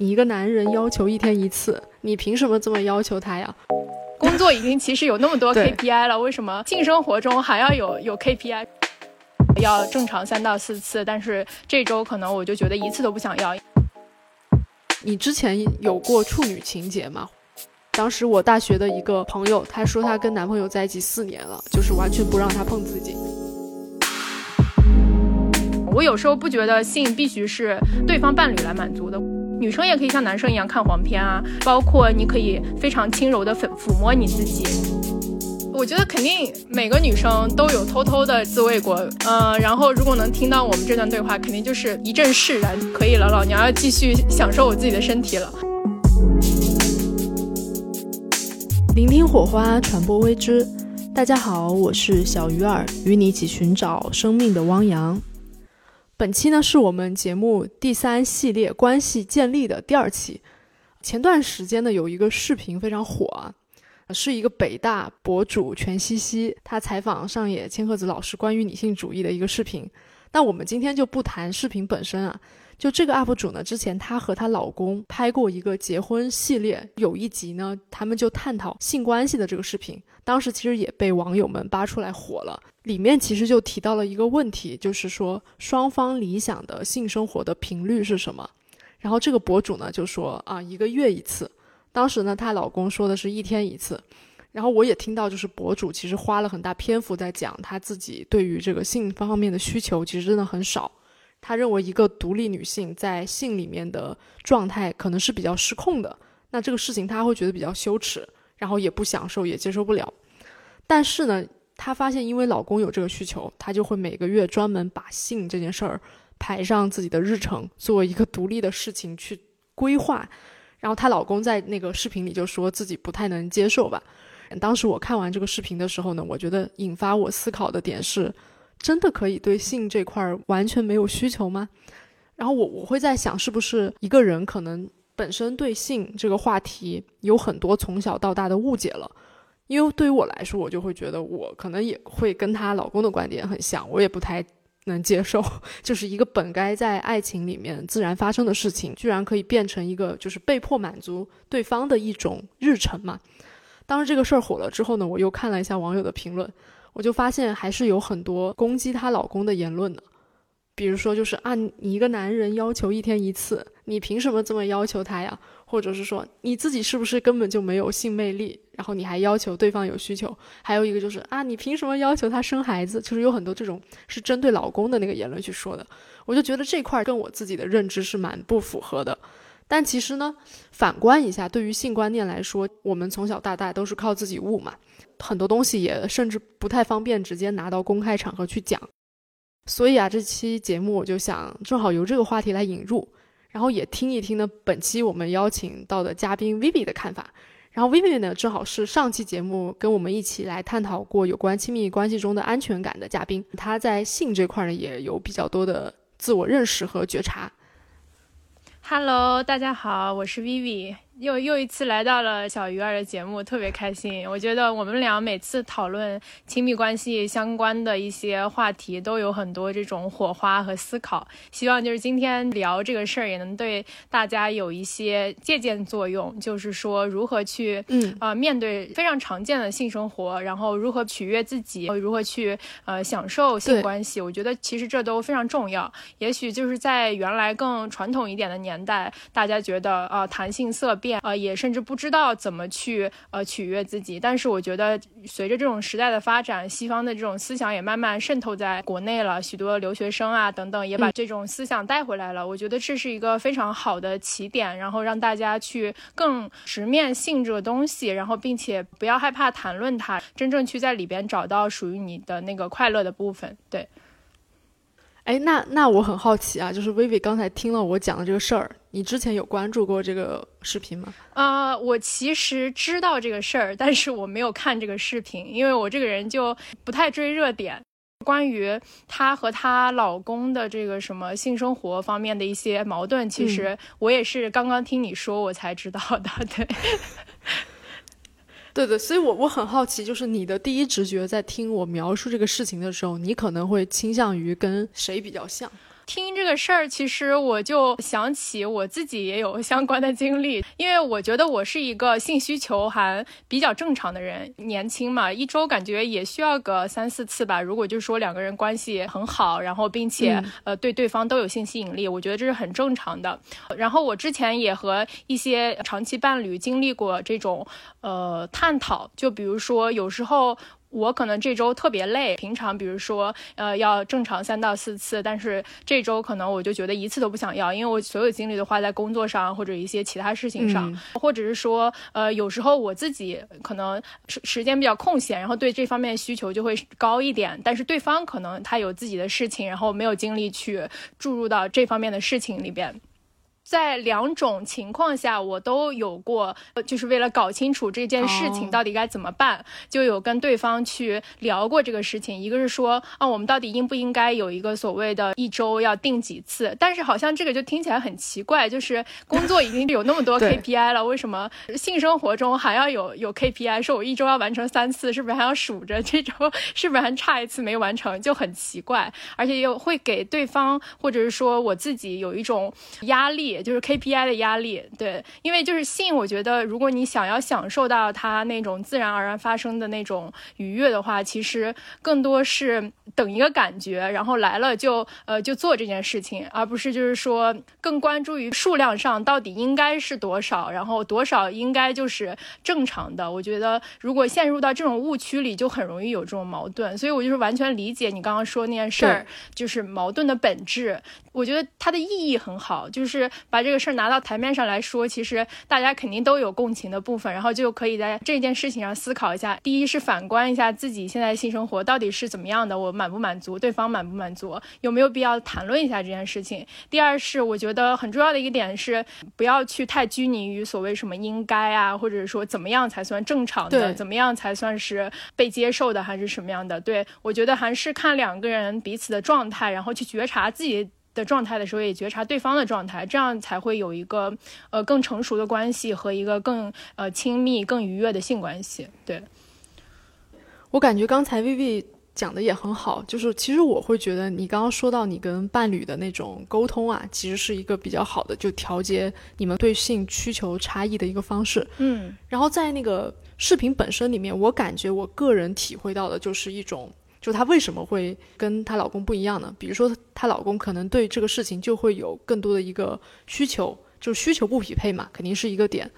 你一个男人要求一天一次，你凭什么这么要求他呀？工作已经其实有那么多 KPI 了，为什么性生活中还要有有 KPI？要正常三到四次，但是这周可能我就觉得一次都不想要。你之前有过处女情节吗？当时我大学的一个朋友，她说她跟男朋友在一起四年了，就是完全不让他碰自己。我有时候不觉得性必须是对方伴侣来满足的，女生也可以像男生一样看黄片啊，包括你可以非常轻柔的抚抚摸你自己。我觉得肯定每个女生都有偷偷的自慰过，呃，然后如果能听到我们这段对话，肯定就是一阵释然。可以了，老娘要继续享受我自己的身体了。聆听火花，传播微知。大家好，我是小鱼儿，与你一起寻找生命的汪洋。本期呢是我们节目第三系列关系建立的第二期。前段时间呢有一个视频非常火啊，是一个北大博主全西西，他采访上野千鹤子老师关于女性主义的一个视频。那我们今天就不谈视频本身啊，就这个 UP 主呢，之前她和她老公拍过一个结婚系列，有一集呢，他们就探讨性关系的这个视频，当时其实也被网友们扒出来火了。里面其实就提到了一个问题，就是说双方理想的性生活的频率是什么？然后这个博主呢就说啊，一个月一次。当时呢，她老公说的是一天一次。然后我也听到，就是博主其实花了很大篇幅在讲他自己对于这个性方面的需求，其实真的很少。他认为一个独立女性在性里面的状态可能是比较失控的，那这个事情他会觉得比较羞耻，然后也不享受，也接受不了。但是呢，她发现因为老公有这个需求，她就会每个月专门把性这件事儿排上自己的日程，作为一个独立的事情去规划。然后她老公在那个视频里就说自己不太能接受吧。当时我看完这个视频的时候呢，我觉得引发我思考的点是，真的可以对性这块儿完全没有需求吗？然后我我会在想，是不是一个人可能本身对性这个话题有很多从小到大的误解了。因为对于我来说，我就会觉得我可能也会跟她老公的观点很像，我也不太能接受，就是一个本该在爱情里面自然发生的事情，居然可以变成一个就是被迫满足对方的一种日程嘛。当时这个事儿火了之后呢，我又看了一下网友的评论，我就发现还是有很多攻击她老公的言论的。比如说，就是啊，你一个男人要求一天一次，你凭什么这么要求他呀？或者是说你自己是不是根本就没有性魅力，然后你还要求对方有需求？还有一个就是啊，你凭什么要求他生孩子？就是有很多这种是针对老公的那个言论去说的，我就觉得这块跟我自己的认知是蛮不符合的。但其实呢，反观一下，对于性观念来说，我们从小到大都是靠自己悟嘛，很多东西也甚至不太方便直接拿到公开场合去讲。所以啊，这期节目我就想正好由这个话题来引入，然后也听一听呢本期我们邀请到的嘉宾 Vivi 的看法。然后 Vivi 呢，正好是上期节目跟我们一起来探讨过有关亲密关系中的安全感的嘉宾，他在性这块呢也有比较多的自我认识和觉察。Hello，大家好，我是 Vivi，又又一次来到了小鱼儿的节目，特别开心。我觉得我们俩每次讨论亲密关系相关的一些话题，都有很多这种火花和思考。希望就是今天聊这个事儿，也能对大家有一些借鉴作用。就是说，如何去嗯呃面对非常常见的性生活，然后如何取悦自己，如何去呃享受性关系，我觉得其实这都非常重要。也许就是在原来更传统一点的年代，大家觉得呃谈性色变，呃也甚至不知道怎么去呃取悦自己。但是我觉得随着这种时代的发展，西方的这种思想也慢慢渗透在国内了，许多留学生啊等等也把这种思想带回来了。我觉得这是一个非常好的起点，然后让大家去更直面性这个东西，然后并且不要害怕谈论它，真正去在里边找到属于你的那个快乐的部分。对。哎，那那我很好奇啊，就是 Vivi 刚才听了我讲的这个事儿，你之前有关注过这个视频吗？呃，我其实知道这个事儿，但是我没有看这个视频，因为我这个人就不太追热点。关于她和她老公的这个什么性生活方面的一些矛盾，其实我也是刚刚听你说我才知道的。对，对对，所以我我很好奇，就是你的第一直觉在听我描述这个事情的时候，你可能会倾向于跟谁比较像？听这个事儿，其实我就想起我自己也有相关的经历，因为我觉得我是一个性需求还比较正常的人，年轻嘛，一周感觉也需要个三四次吧。如果就是说两个人关系很好，然后并且呃对对方都有性吸引力，我觉得这是很正常的。然后我之前也和一些长期伴侣经历过这种呃探讨，就比如说有时候。我可能这周特别累，平常比如说，呃，要正常三到四次，但是这周可能我就觉得一次都不想要，因为我所有精力都花在工作上或者一些其他事情上，或者是说，呃，有时候我自己可能时时间比较空闲，然后对这方面需求就会高一点，但是对方可能他有自己的事情，然后没有精力去注入到这方面的事情里边。在两种情况下，我都有过，就是为了搞清楚这件事情到底该怎么办，就有跟对方去聊过这个事情。一个是说，啊，我们到底应不应该有一个所谓的一周要定几次？但是好像这个就听起来很奇怪，就是工作已经有那么多 KPI 了，为什么性生活中还要有有 KPI？说我一周要完成三次，是不是还要数着这周 是不是还差一次没完成？就很奇怪，而且又会给对方或者是说我自己有一种压力。就是 KPI 的压力，对，因为就是性，我觉得如果你想要享受到它那种自然而然发生的那种愉悦的话，其实更多是等一个感觉，然后来了就呃就做这件事情，而不是就是说更关注于数量上到底应该是多少，然后多少应该就是正常的。我觉得如果陷入到这种误区里，就很容易有这种矛盾。所以我就是完全理解你刚刚说那件事儿，就是矛盾的本质。我觉得它的意义很好，就是把这个事儿拿到台面上来说，其实大家肯定都有共情的部分，然后就可以在这件事情上思考一下。第一是反观一下自己现在性生活到底是怎么样的，我满不满足，对方满不满足，有没有必要谈论一下这件事情。第二是我觉得很重要的一个点是，不要去太拘泥于所谓什么应该啊，或者说怎么样才算正常的，怎么样才算是被接受的，还是什么样的？对我觉得还是看两个人彼此的状态，然后去觉察自己。的状态的时候，也觉察对方的状态，这样才会有一个呃更成熟的关系和一个更呃亲密、更愉悦的性关系。对，我感觉刚才 Vivi 讲的也很好，就是其实我会觉得你刚刚说到你跟伴侣的那种沟通啊，其实是一个比较好的就调节你们对性需求差异的一个方式。嗯，然后在那个视频本身里面，我感觉我个人体会到的就是一种。就她为什么会跟她老公不一样呢？比如说，她老公可能对这个事情就会有更多的一个需求，就是需求不匹配嘛，肯定是一个点。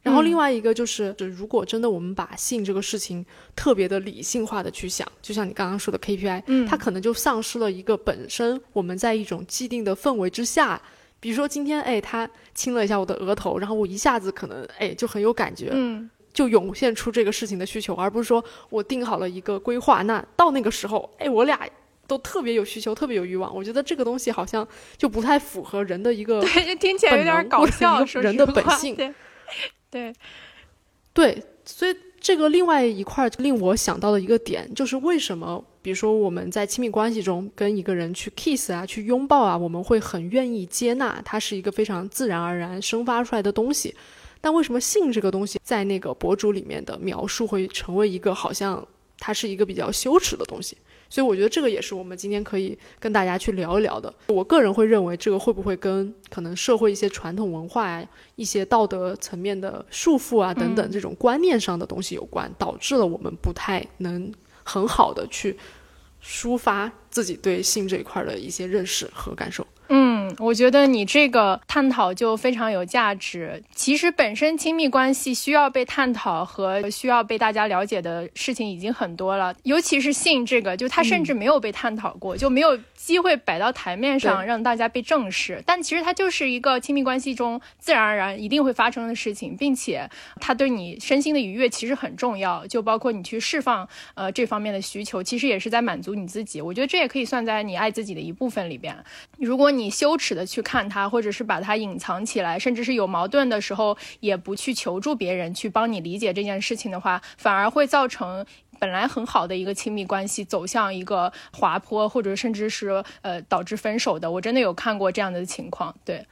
然后另外一个就是，如果真的我们把性这个事情特别的理性化的去想，就像你刚刚说的 KPI，嗯，它可能就丧失了一个本身我们在一种既定的氛围之下，比如说今天哎，他亲了一下我的额头，然后我一下子可能哎就很有感觉，嗯。就涌现出这个事情的需求，而不是说我定好了一个规划，那到那个时候，哎，我俩都特别有需求，特别有欲望。我觉得这个东西好像就不太符合人的一个 对，听起来有点搞笑，人的本性。对，对，所以这个另外一块令我想到的一个点，就是为什么，比如说我们在亲密关系中跟一个人去 kiss 啊，去拥抱啊，我们会很愿意接纳，它是一个非常自然而然生发出来的东西。但为什么性这个东西在那个博主里面的描述会成为一个好像它是一个比较羞耻的东西？所以我觉得这个也是我们今天可以跟大家去聊一聊的。我个人会认为这个会不会跟可能社会一些传统文化啊、一些道德层面的束缚啊等等这种观念上的东西有关，导致了我们不太能很好的去抒发自己对性这一块的一些认识和感受。嗯，我觉得你这个探讨就非常有价值。其实本身亲密关系需要被探讨和需要被大家了解的事情已经很多了，尤其是性这个，就它甚至没有被探讨过，就没有机会摆到台面上让大家被正视。但其实它就是一个亲密关系中自然而然一定会发生的事情，并且它对你身心的愉悦其实很重要，就包括你去释放呃这方面的需求，其实也是在满足你自己。我觉得这也可以算在你爱自己的一部分里边。如果你你羞耻的去看他，或者是把它隐藏起来，甚至是有矛盾的时候也不去求助别人去帮你理解这件事情的话，反而会造成本来很好的一个亲密关系走向一个滑坡，或者甚至是呃导致分手的。我真的有看过这样的情况。对，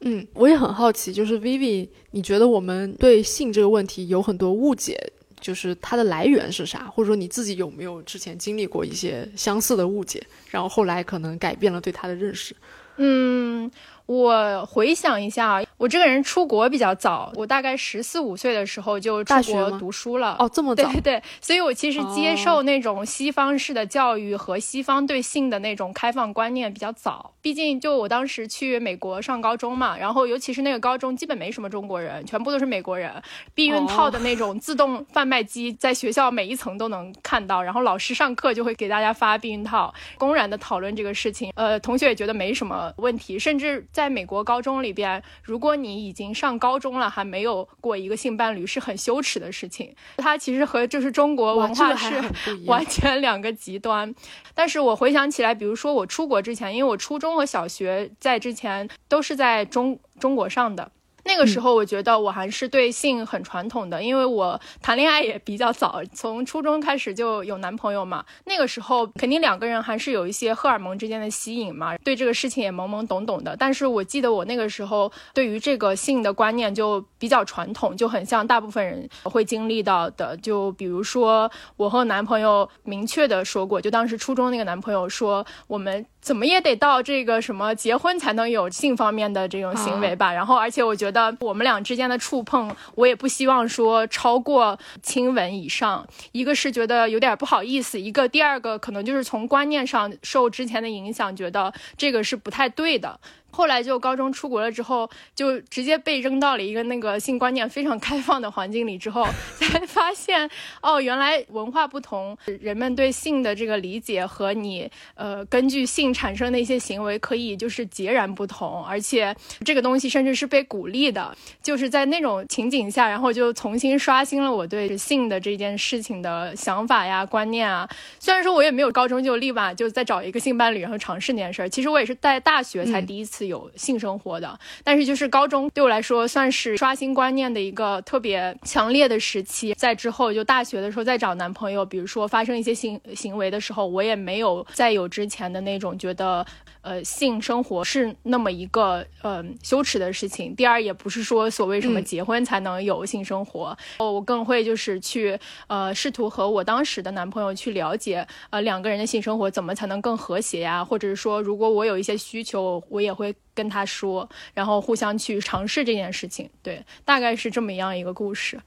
嗯，我也很好奇，就是 Vivi，你觉得我们对性这个问题有很多误解？就是它的来源是啥，或者说你自己有没有之前经历过一些相似的误解，然后后来可能改变了对它的认识。嗯。我回想一下，我这个人出国比较早，我大概十四五岁的时候就出国读书了。哦，这么早？对对，所以我其实接受那种西方式的教育和西方对性的那种开放观念比较早。毕竟就我当时去美国上高中嘛，然后尤其是那个高中基本没什么中国人，全部都是美国人。避孕套的那种自动贩卖机在学校每一层都能看到，然后老师上课就会给大家发避孕套，公然的讨论这个事情。呃，同学也觉得没什么问题，甚至。在美国高中里边，如果你已经上高中了还没有过一个性伴侣，是很羞耻的事情。它其实和就是中国文化是 完全两个极端。但是我回想起来，比如说我出国之前，因为我初中和小学在之前都是在中中国上的。那个时候，我觉得我还是对性很传统的，因为我谈恋爱也比较早，从初中开始就有男朋友嘛。那个时候，肯定两个人还是有一些荷尔蒙之间的吸引嘛，对这个事情也懵懵懂懂的。但是我记得我那个时候对于这个性的观念就比较传统，就很像大部分人会经历到的。就比如说，我和男朋友明确的说过，就当时初中那个男朋友说，我们。怎么也得到这个什么结婚才能有性方面的这种行为吧。然后，而且我觉得我们俩之间的触碰，我也不希望说超过亲吻以上。一个是觉得有点不好意思，一个第二个可能就是从观念上受之前的影响，觉得这个是不太对的。后来就高中出国了之后，就直接被扔到了一个那个性观念非常开放的环境里之后，才发现哦，原来文化不同，人们对性的这个理解和你呃根据性产生的一些行为可以就是截然不同，而且这个东西甚至是被鼓励的。就是在那种情景下，然后就重新刷新了我对性的这件事情的想法呀、观念啊。虽然说我也没有高中就立马就再找一个性伴侣然后尝试那件事儿，其实我也是在大学才第一次。有性生活的，但是就是高中对我来说算是刷新观念的一个特别强烈的时期。在之后就大学的时候再找男朋友，比如说发生一些性行为的时候，我也没有再有之前的那种觉得。呃，性生活是那么一个呃羞耻的事情。第二，也不是说所谓什么结婚才能有性生活。哦，我更会就是去呃试图和我当时的男朋友去了解，呃两个人的性生活怎么才能更和谐呀？或者是说，如果我有一些需求，我也会跟他说，然后互相去尝试这件事情。对，大概是这么样一个故事。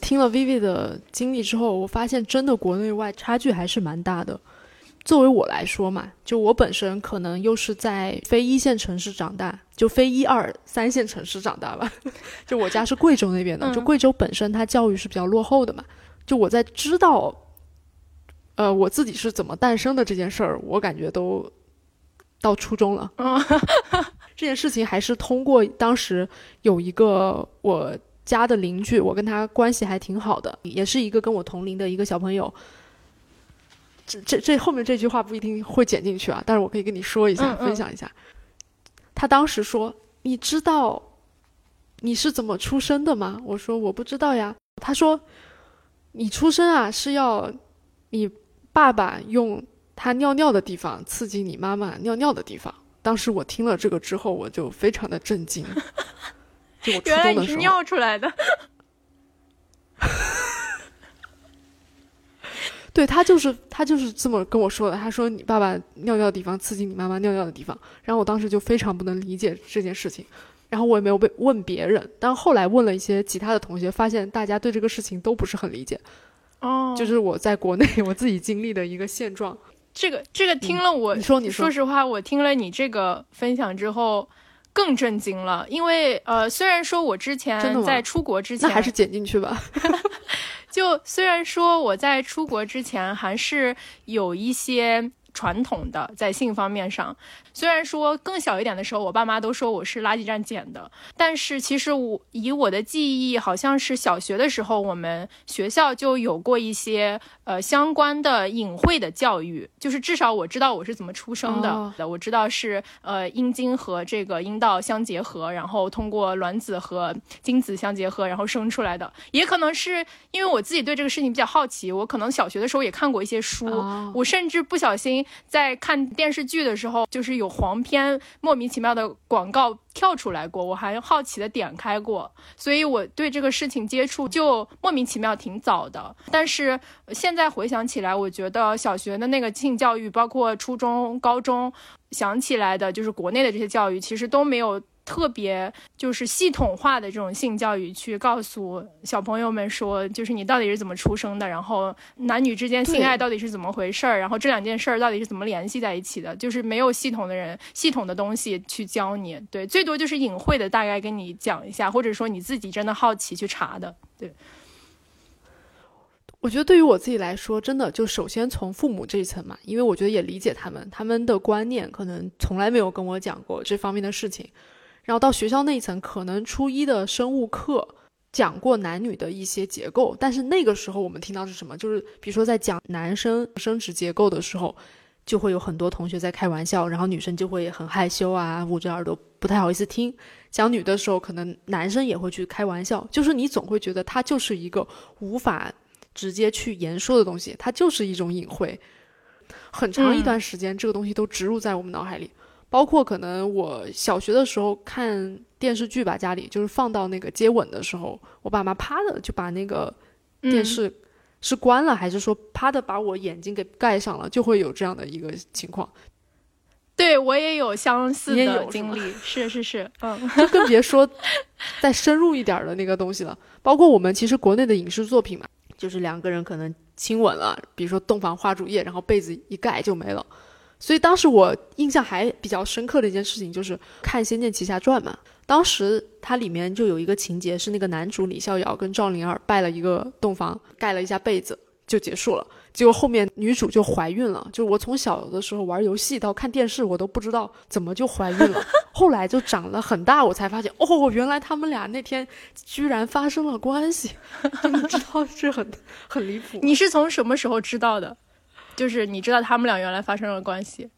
听了 Vivi 的经历之后，我发现真的国内外差距还是蛮大的。作为我来说嘛，就我本身可能又是在非一线城市长大，就非一二三线城市长大吧。就我家是贵州那边的，就贵州本身它教育是比较落后的嘛。就我在知道，呃，我自己是怎么诞生的这件事儿，我感觉都到初中了。这件事情还是通过当时有一个我家的邻居，我跟他关系还挺好的，也是一个跟我同龄的一个小朋友。这这这后面这句话不一定会剪进去啊，但是我可以跟你说一下，分享一下。他当时说：“你知道你是怎么出生的吗？”我说：“我不知道呀。”他说：“你出生啊是要你爸爸用他尿尿的地方刺激你妈妈尿尿的地方。”当时我听了这个之后，我就非常的震惊。就我初中的时候尿出来的。对他就是他就是这么跟我说的。他说你爸爸尿尿的地方刺激你妈妈尿尿的地方。然后我当时就非常不能理解这件事情，然后我也没有被问别人。但后来问了一些其他的同学，发现大家对这个事情都不是很理解。哦，就是我在国内 我自己经历的一个现状。这个这个听了我，你说你说，说实话，我听了你这个分享之后更震惊了。因为呃，虽然说我之前在出国之前，那还是剪进去吧。就虽然说我在出国之前还是有一些传统的在性方面上。虽然说更小一点的时候，我爸妈都说我是垃圾站捡的，但是其实我以我的记忆，好像是小学的时候，我们学校就有过一些呃相关的隐晦的教育，就是至少我知道我是怎么出生的，我知道是呃阴茎和这个阴道相结合，然后通过卵子和精子相结合，然后生出来的。也可能是因为我自己对这个事情比较好奇，我可能小学的时候也看过一些书，我甚至不小心在看电视剧的时候，就是有。有黄片莫名其妙的广告跳出来过，我还好奇的点开过，所以我对这个事情接触就莫名其妙挺早的。但是现在回想起来，我觉得小学的那个性教育，包括初中、高中想起来的，就是国内的这些教育，其实都没有。特别就是系统化的这种性教育，去告诉小朋友们说，就是你到底是怎么出生的，然后男女之间性爱到底是怎么回事儿，然后这两件事儿到底是怎么联系在一起的，就是没有系统的人、系统的东西去教你。对，最多就是隐晦的大概跟你讲一下，或者说你自己真的好奇去查的。对，我觉得对于我自己来说，真的就首先从父母这一层嘛，因为我觉得也理解他们，他们的观念可能从来没有跟我讲过这方面的事情。然后到学校那一层，可能初一的生物课讲过男女的一些结构，但是那个时候我们听到是什么？就是比如说在讲男生生殖结构的时候，就会有很多同学在开玩笑，然后女生就会很害羞啊，捂着耳朵不太好意思听。讲女的时候，可能男生也会去开玩笑，就是你总会觉得它就是一个无法直接去言说的东西，它就是一种隐晦。很长一段时间，这个东西都植入在我们脑海里。包括可能我小学的时候看电视剧吧，家里就是放到那个接吻的时候，我爸妈啪的就把那个电视是关了，还是说啪的把我眼睛给盖上了，就会有这样的一个情况。对我也有相似的经 历，是是是，嗯，就更别说再深入一点的那个东西了。包括我们其实国内的影视作品嘛，就是两个人可能亲吻了，比如说洞房花烛夜，然后被子一盖就没了。所以当时我印象还比较深刻的一件事情，就是看《仙剑奇侠传》嘛。当时它里面就有一个情节，是那个男主李逍遥跟赵灵儿拜了一个洞房，盖了一下被子就结束了。结果后面女主就怀孕了。就我从小的时候玩游戏到看电视，我都不知道怎么就怀孕了。后来就长了很大，我才发现哦，原来他们俩那天居然发生了关系。你知道这很 很离谱。你是从什么时候知道的？就是你知道他们俩原来发生了关系，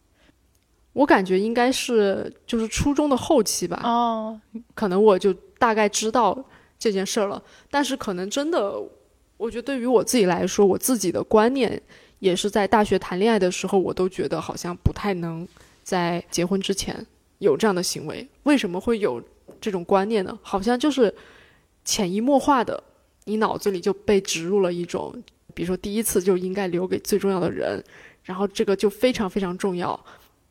我感觉应该是就是初中的后期吧。哦，可能我就大概知道这件事儿了。但是可能真的，我觉得对于我自己来说，我自己的观念也是在大学谈恋爱的时候，我都觉得好像不太能在结婚之前有这样的行为。为什么会有这种观念呢？好像就是潜移默化的，你脑子里就被植入了一种。比如说，第一次就应该留给最重要的人，然后这个就非常非常重要。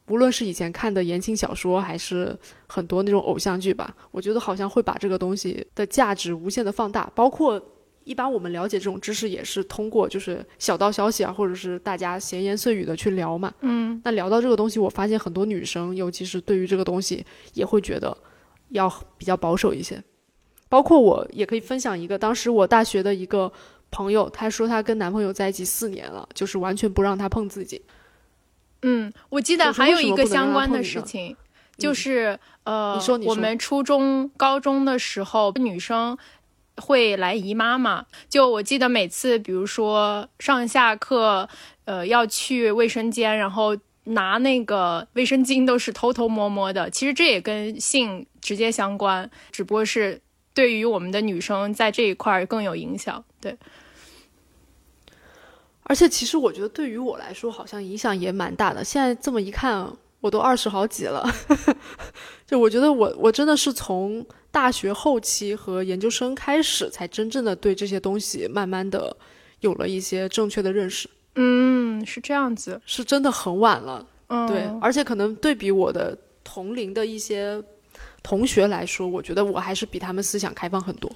无论是以前看的言情小说，还是很多那种偶像剧吧，我觉得好像会把这个东西的价值无限的放大。包括一般我们了解这种知识，也是通过就是小道消息啊，或者是大家闲言碎语的去聊嘛。嗯，那聊到这个东西，我发现很多女生，尤其是对于这个东西，也会觉得要比较保守一些。包括我也可以分享一个，当时我大学的一个。朋友，她说她跟男朋友在一起四年了，就是完全不让他碰自己。嗯，我记得还有一个相关的事情，就是呃，你说我们初中、高中的时候，女生会来姨妈嘛？就我记得每次，比如说上下课，呃，要去卫生间，然后拿那个卫生巾，都是偷偷摸摸的。其实这也跟性直接相关，只不过是对于我们的女生在这一块更有影响。对。而且其实我觉得对于我来说，好像影响也蛮大的。现在这么一看，我都二十好几了，就我觉得我我真的是从大学后期和研究生开始，才真正的对这些东西慢慢的有了一些正确的认识。嗯，是这样子，是真的很晚了。嗯，对，而且可能对比我的同龄的一些同学来说，我觉得我还是比他们思想开放很多。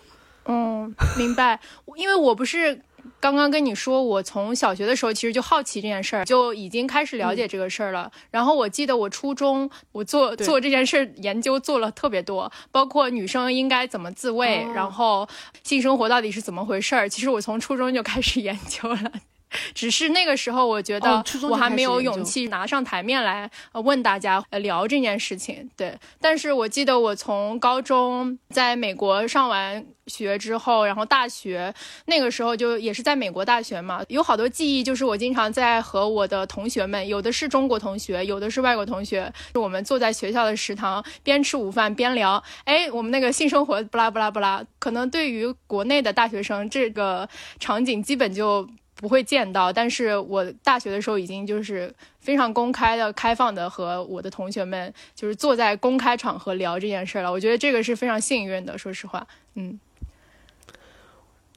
嗯，明白，因为我不是。刚刚跟你说，我从小学的时候其实就好奇这件事儿，就已经开始了解这个事儿了。然后我记得我初中我做做这件事儿研究做了特别多，包括女生应该怎么自慰，然后性生活到底是怎么回事儿。其实我从初中就开始研究了。只是那个时候，我觉得我还没有勇气拿上台面来问大家聊这件事情。对，但是我记得我从高中在美国上完学之后，然后大学那个时候就也是在美国大学嘛，有好多记忆，就是我经常在和我的同学们，有的是中国同学，有的是外国同学，我们坐在学校的食堂边吃午饭边聊。哎，我们那个性生活不拉不拉不拉，可能对于国内的大学生，这个场景基本就。不会见到，但是我大学的时候已经就是非常公开的、开放的和我的同学们就是坐在公开场合聊这件事了。我觉得这个是非常幸运的，说实话，嗯，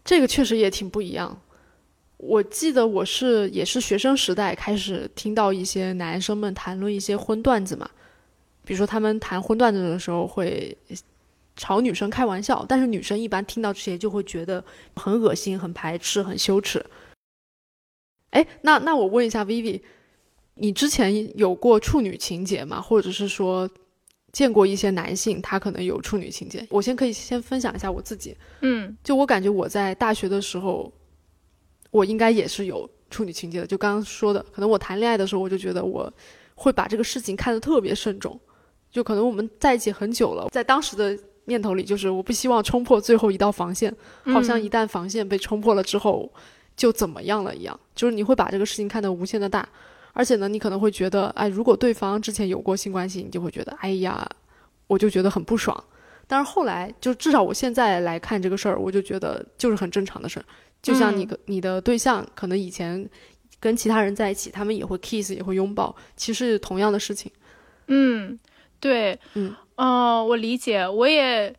这个确实也挺不一样。我记得我是也是学生时代开始听到一些男生们谈论一些荤段子嘛，比如说他们谈荤段子的时候会朝女生开玩笑，但是女生一般听到这些就会觉得很恶心、很排斥、很羞耻。哎，那那我问一下 Vivi，你之前有过处女情节吗？或者是说见过一些男性他可能有处女情节？我先可以先分享一下我自己，嗯，就我感觉我在大学的时候。我应该也是有处女情节的，就刚刚说的，可能我谈恋爱的时候，我就觉得我会把这个事情看得特别慎重，就可能我们在一起很久了，在当时的念头里，就是我不希望冲破最后一道防线，好像一旦防线被冲破了之后，就怎么样了一样，就是你会把这个事情看得无限的大，而且呢，你可能会觉得，哎，如果对方之前有过性关系，你就会觉得，哎呀，我就觉得很不爽，但是后来，就至少我现在来看这个事儿，我就觉得就是很正常的事儿。就像你你的对象可能以前跟其他人在一起，他们也会 kiss 也会拥抱，其实同样的事情。嗯，对，嗯，哦，我理解，我也，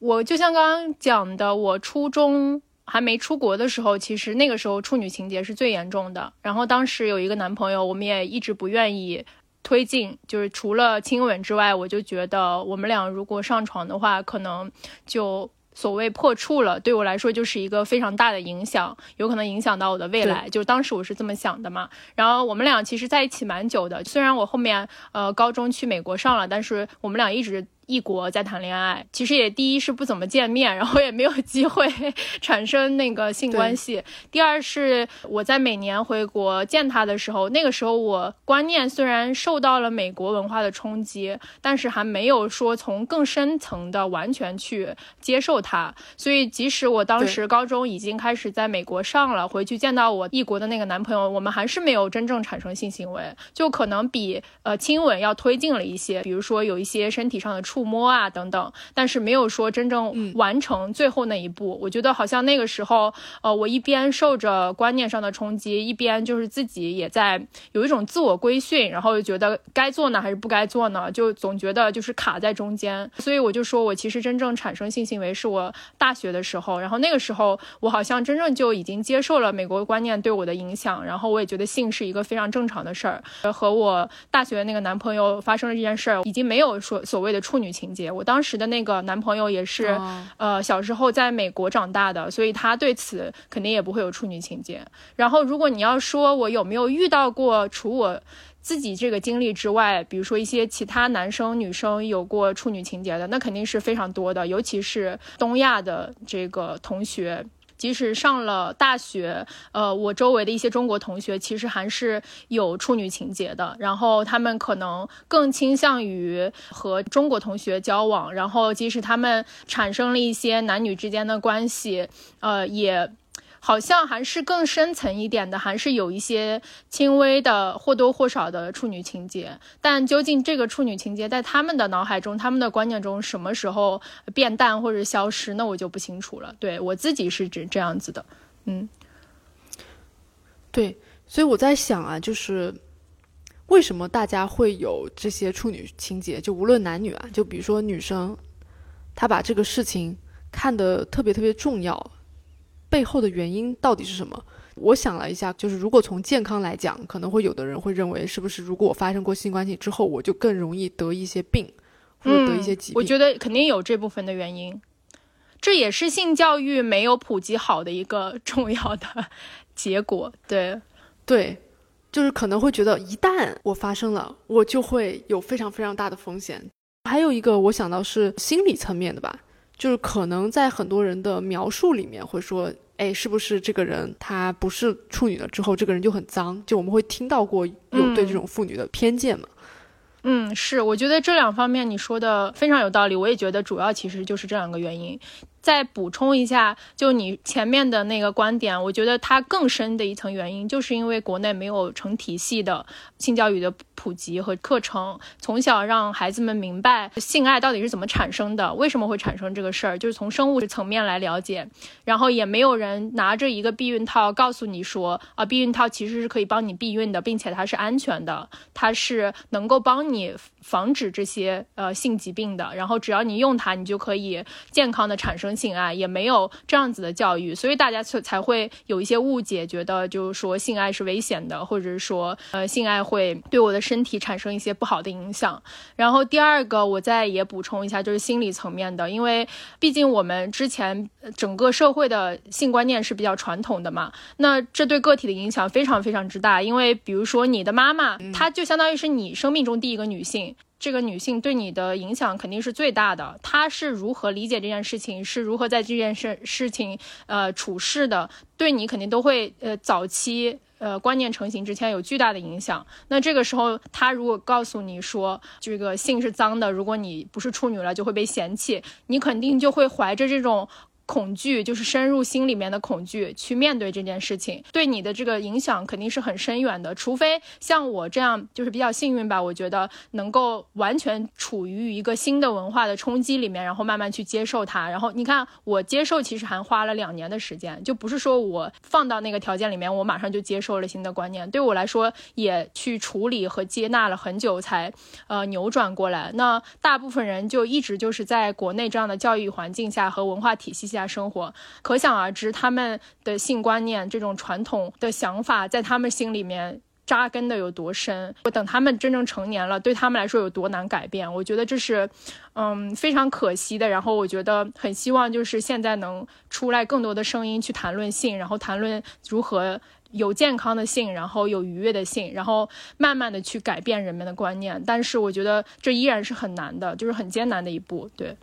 我就像刚刚讲的，我初中还没出国的时候，其实那个时候处女情节是最严重的。然后当时有一个男朋友，我们也一直不愿意推进，就是除了亲吻之外，我就觉得我们俩如果上床的话，可能就。所谓破处了，对我来说就是一个非常大的影响，有可能影响到我的未来。就当时我是这么想的嘛。然后我们俩其实在一起蛮久的，虽然我后面呃高中去美国上了，但是我们俩一直。异国在谈恋爱，其实也第一是不怎么见面，然后也没有机会 产生那个性关系。第二是我在每年回国见他的时候，那个时候我观念虽然受到了美国文化的冲击，但是还没有说从更深层的完全去接受他。所以即使我当时高中已经开始在美国上了，回去见到我异国的那个男朋友，我们还是没有真正产生性行为，就可能比呃亲吻要推进了一些，比如说有一些身体上的触。触摸啊等等，但是没有说真正完成最后那一步。我觉得好像那个时候，呃，我一边受着观念上的冲击，一边就是自己也在有一种自我规训，然后又觉得该做呢还是不该做呢，就总觉得就是卡在中间。所以我就说我其实真正产生性行为是我大学的时候，然后那个时候我好像真正就已经接受了美国观念对我的影响，然后我也觉得性是一个非常正常的事儿。和我大学那个男朋友发生了这件事儿，已经没有说所谓的处女。情节，我当时的那个男朋友也是，呃，小时候在美国长大的，所以他对此肯定也不会有处女情节。然后，如果你要说我有没有遇到过除我自己这个经历之外，比如说一些其他男生女生有过处女情节的，那肯定是非常多的，尤其是东亚的这个同学。即使上了大学，呃，我周围的一些中国同学其实还是有处女情节的，然后他们可能更倾向于和中国同学交往，然后即使他们产生了一些男女之间的关系，呃，也。好像还是更深层一点的，还是有一些轻微的或多或少的处女情节。但究竟这个处女情节在他们的脑海中、他们的观念中什么时候变淡或者消失，那我就不清楚了。对我自己是指这样子的，嗯，对，所以我在想啊，就是为什么大家会有这些处女情节？就无论男女啊，就比如说女生，她把这个事情看得特别特别重要。背后的原因到底是什么？我想了一下，就是如果从健康来讲，可能会有的人会认为，是不是如果我发生过性关系之后，我就更容易得一些病，或者得一些疾病？我觉得肯定有这部分的原因，这也是性教育没有普及好的一个 重要的结果。对，对，就是可能会觉得，一旦我发生了，我就会有非常非常大的风险。还有一个，我想到是心理层面的吧。就是可能在很多人的描述里面会说，哎，是不是这个人他不是处女了之后，这个人就很脏？就我们会听到过有对这种妇女的偏见嘛？嗯，是，我觉得这两方面你说的非常有道理。我也觉得主要其实就是这两个原因。再补充一下，就你前面的那个观点，我觉得它更深的一层原因，就是因为国内没有成体系的性教育的普及和课程，从小让孩子们明白性爱到底是怎么产生的，为什么会产生这个事儿，就是从生物层面来了解。然后也没有人拿着一个避孕套告诉你说，啊，避孕套其实是可以帮你避孕的，并且它是安全的，它是能够帮你防止这些呃性疾病的。然后只要你用它，你就可以健康的产生生。性爱也没有这样子的教育，所以大家才才会有一些误解，觉得就是说性爱是危险的，或者是说呃性爱会对我的身体产生一些不好的影响。然后第二个，我再也补充一下，就是心理层面的，因为毕竟我们之前整个社会的性观念是比较传统的嘛，那这对个体的影响非常非常之大。因为比如说你的妈妈，她就相当于是你生命中第一个女性。这个女性对你的影响肯定是最大的，她是如何理解这件事情，是如何在这件事事情呃处事的，对你肯定都会呃早期呃观念成型之前有巨大的影响。那这个时候，她如果告诉你说这个性是脏的，如果你不是处女了就会被嫌弃，你肯定就会怀着这种。恐惧就是深入心里面的恐惧，去面对这件事情，对你的这个影响肯定是很深远的。除非像我这样，就是比较幸运吧，我觉得能够完全处于一个新的文化的冲击里面，然后慢慢去接受它。然后你看，我接受其实还花了两年的时间，就不是说我放到那个条件里面，我马上就接受了新的观念。对我来说，也去处理和接纳了很久才呃扭转过来。那大部分人就一直就是在国内这样的教育环境下和文化体系下。家生活，可想而知，他们的性观念这种传统的想法，在他们心里面扎根的有多深。我等他们真正成年了，对他们来说有多难改变？我觉得这是，嗯，非常可惜的。然后我觉得很希望，就是现在能出来更多的声音去谈论性，然后谈论如何有健康的性，然后有愉悦的性，然后慢慢的去改变人们的观念。但是我觉得这依然是很难的，就是很艰难的一步。对，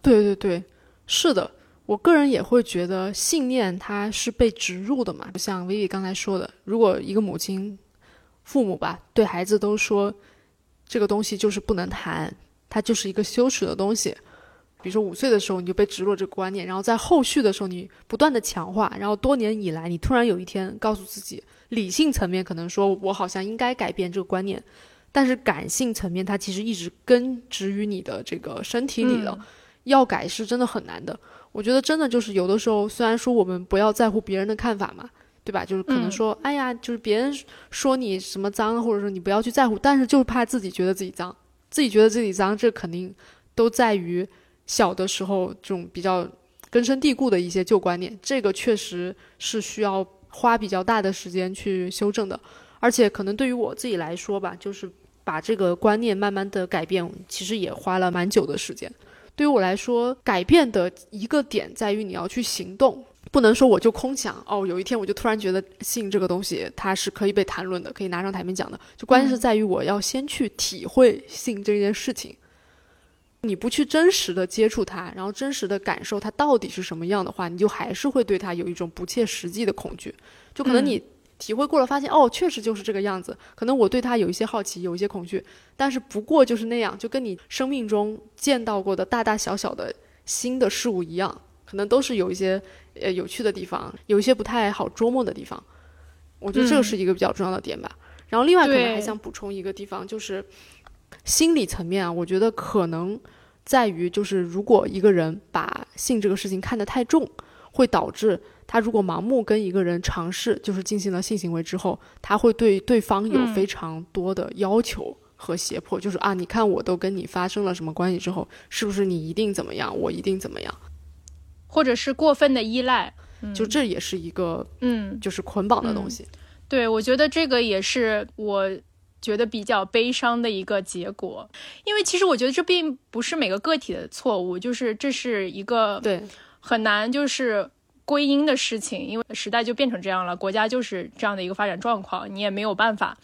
对对对。是的，我个人也会觉得信念它是被植入的嘛。就像薇薇刚才说的，如果一个母亲、父母吧，对孩子都说这个东西就是不能谈，它就是一个羞耻的东西。比如说五岁的时候你就被植入这个观念，然后在后续的时候你不断的强化，然后多年以来你突然有一天告诉自己，理性层面可能说我好像应该改变这个观念，但是感性层面它其实一直根植于你的这个身体里了。要改是真的很难的，我觉得真的就是有的时候，虽然说我们不要在乎别人的看法嘛，对吧？就是可能说，哎呀，就是别人说你什么脏，或者说你不要去在乎，但是就是怕自己觉得自己脏，自己觉得自己脏，这肯定都在于小的时候这种比较根深蒂固的一些旧观念，这个确实是需要花比较大的时间去修正的，而且可能对于我自己来说吧，就是把这个观念慢慢的改变，其实也花了蛮久的时间。对于我来说，改变的一个点在于你要去行动，不能说我就空想哦。有一天我就突然觉得性这个东西它是可以被谈论的，可以拿上台面讲的。就关键是在于我要先去体会性这件事情。你不去真实的接触它，然后真实的感受它到底是什么样的话，你就还是会对它有一种不切实际的恐惧。就可能你。体会过了，发现哦，确实就是这个样子。可能我对他有一些好奇，有一些恐惧，但是不过就是那样，就跟你生命中见到过的大大小小的新的事物一样，可能都是有一些呃有趣的地方，有一些不太好捉摸的地方。我觉得这个是一个比较重要的点吧。然后另外可能还想补充一个地方，就是心理层面啊，我觉得可能在于就是如果一个人把性这个事情看得太重，会导致。他如果盲目跟一个人尝试，就是进行了性行为之后，他会对对方有非常多的要求和胁迫，就是啊，你看我都跟你发生了什么关系之后，是不是你一定怎么样，我一定怎么样，或者是过分的依赖，就这也是一个嗯，就是捆绑的东西。对，我觉得这个也是我觉得比较悲伤的一个结果，因为其实我觉得这并不是每个个体的错误，就是这是一个对。很难就是。归因的事情，因为时代就变成这样了，国家就是这样的一个发展状况，你也没有办法。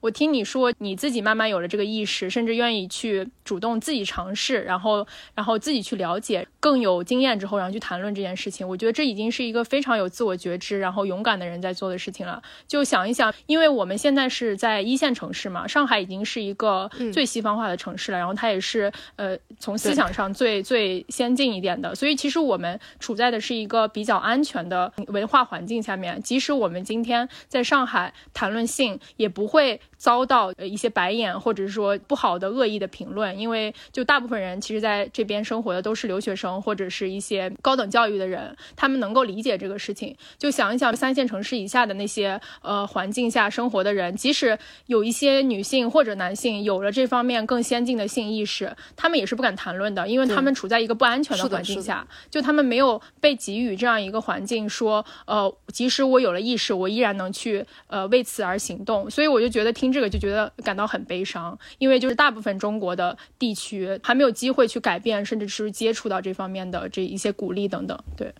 我听你说你自己慢慢有了这个意识，甚至愿意去主动自己尝试，然后然后自己去了解，更有经验之后，然后去谈论这件事情。我觉得这已经是一个非常有自我觉知，然后勇敢的人在做的事情了。就想一想，因为我们现在是在一线城市嘛，上海已经是一个最西方化的城市了，然后它也是呃从思想上最最先进一点的，所以其实我们处在的是一个比较安全的文化环境下面。即使我们今天在上海谈论性，也不会。遭到呃一些白眼，或者是说不好的恶意的评论，因为就大部分人其实在这边生活的都是留学生或者是一些高等教育的人，他们能够理解这个事情。就想一想三线城市以下的那些呃环境下生活的人，即使有一些女性或者男性有了这方面更先进的性意识，他们也是不敢谈论的，因为他们处在一个不安全的环境下，就他们没有被给予这样一个环境，说呃即使我有了意识，我依然能去呃为此而行动。所以我就觉得听。听这个就觉得感到很悲伤，因为就是大部分中国的地区还没有机会去改变，甚至是接触到这方面的这一些鼓励等等。对，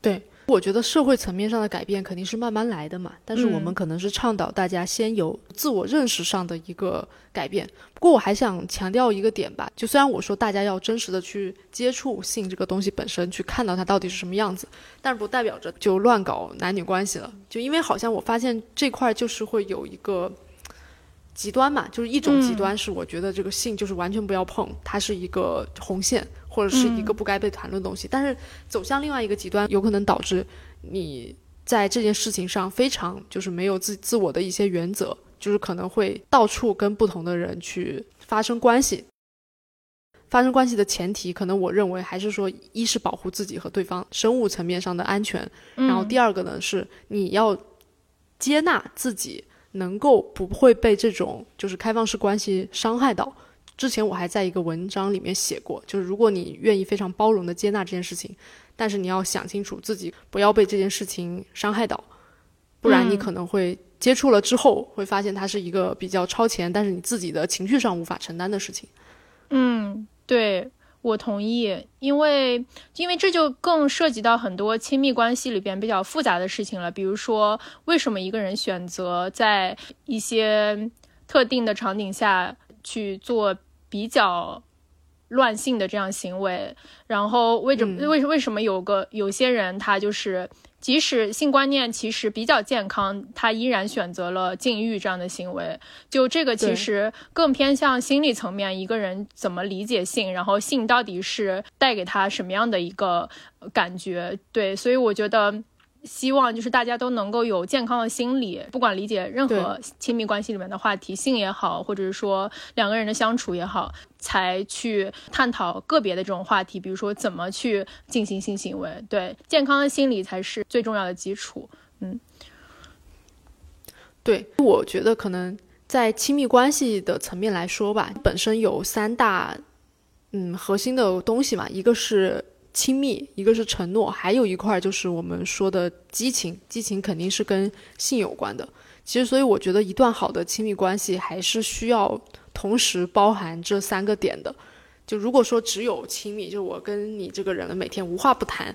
对，我觉得社会层面上的改变肯定是慢慢来的嘛，但是我们可能是倡导大家先有自我认识上的一个改变。不过我还想强调一个点吧，就虽然我说大家要真实的去接触性这个东西本身，去看到它到底是什么样子，但不代表着就乱搞男女关系了。就因为好像我发现这块就是会有一个极端嘛，就是一种极端是我觉得这个性就是完全不要碰，它是一个红线或者是一个不该被谈论的东西。但是走向另外一个极端，有可能导致你在这件事情上非常就是没有自自我的一些原则。就是可能会到处跟不同的人去发生关系，发生关系的前提，可能我认为还是说，一是保护自己和对方生物层面上的安全，然后第二个呢是你要接纳自己能够不会被这种就是开放式关系伤害到。之前我还在一个文章里面写过，就是如果你愿意非常包容的接纳这件事情，但是你要想清楚自己不要被这件事情伤害到，不然你可能会。接触了之后，会发现它是一个比较超前，但是你自己的情绪上无法承担的事情。嗯，对我同意，因为因为这就更涉及到很多亲密关系里边比较复杂的事情了。比如说，为什么一个人选择在一些特定的场景下去做比较乱性的这样行为？然后为什么为什为什么有个有些人他就是。即使性观念其实比较健康，他依然选择了禁欲这样的行为。就这个其实更偏向心理层面，一个人怎么理解性，然后性到底是带给他什么样的一个感觉？对，所以我觉得。希望就是大家都能够有健康的心理，不管理解任何亲密关系里面的话题，性也好，或者是说两个人的相处也好，才去探讨个别的这种话题，比如说怎么去进行性行为。对，健康的心理才是最重要的基础。嗯，对，我觉得可能在亲密关系的层面来说吧，本身有三大嗯核心的东西嘛，一个是。亲密，一个是承诺，还有一块就是我们说的激情。激情肯定是跟性有关的。其实，所以我觉得一段好的亲密关系还是需要同时包含这三个点的。就如果说只有亲密，就是我跟你这个人每天无话不谈；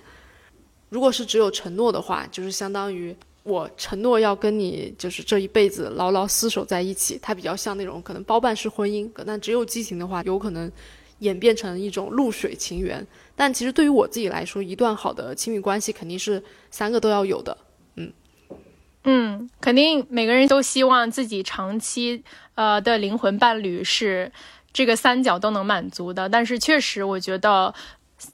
如果是只有承诺的话，就是相当于我承诺要跟你就是这一辈子牢牢厮守在一起。它比较像那种可能包办式婚姻。但只有激情的话，有可能演变成一种露水情缘。但其实对于我自己来说，一段好的亲密关系肯定是三个都要有的。嗯嗯，肯定每个人都希望自己长期呃的灵魂伴侣是这个三角都能满足的。但是确实，我觉得。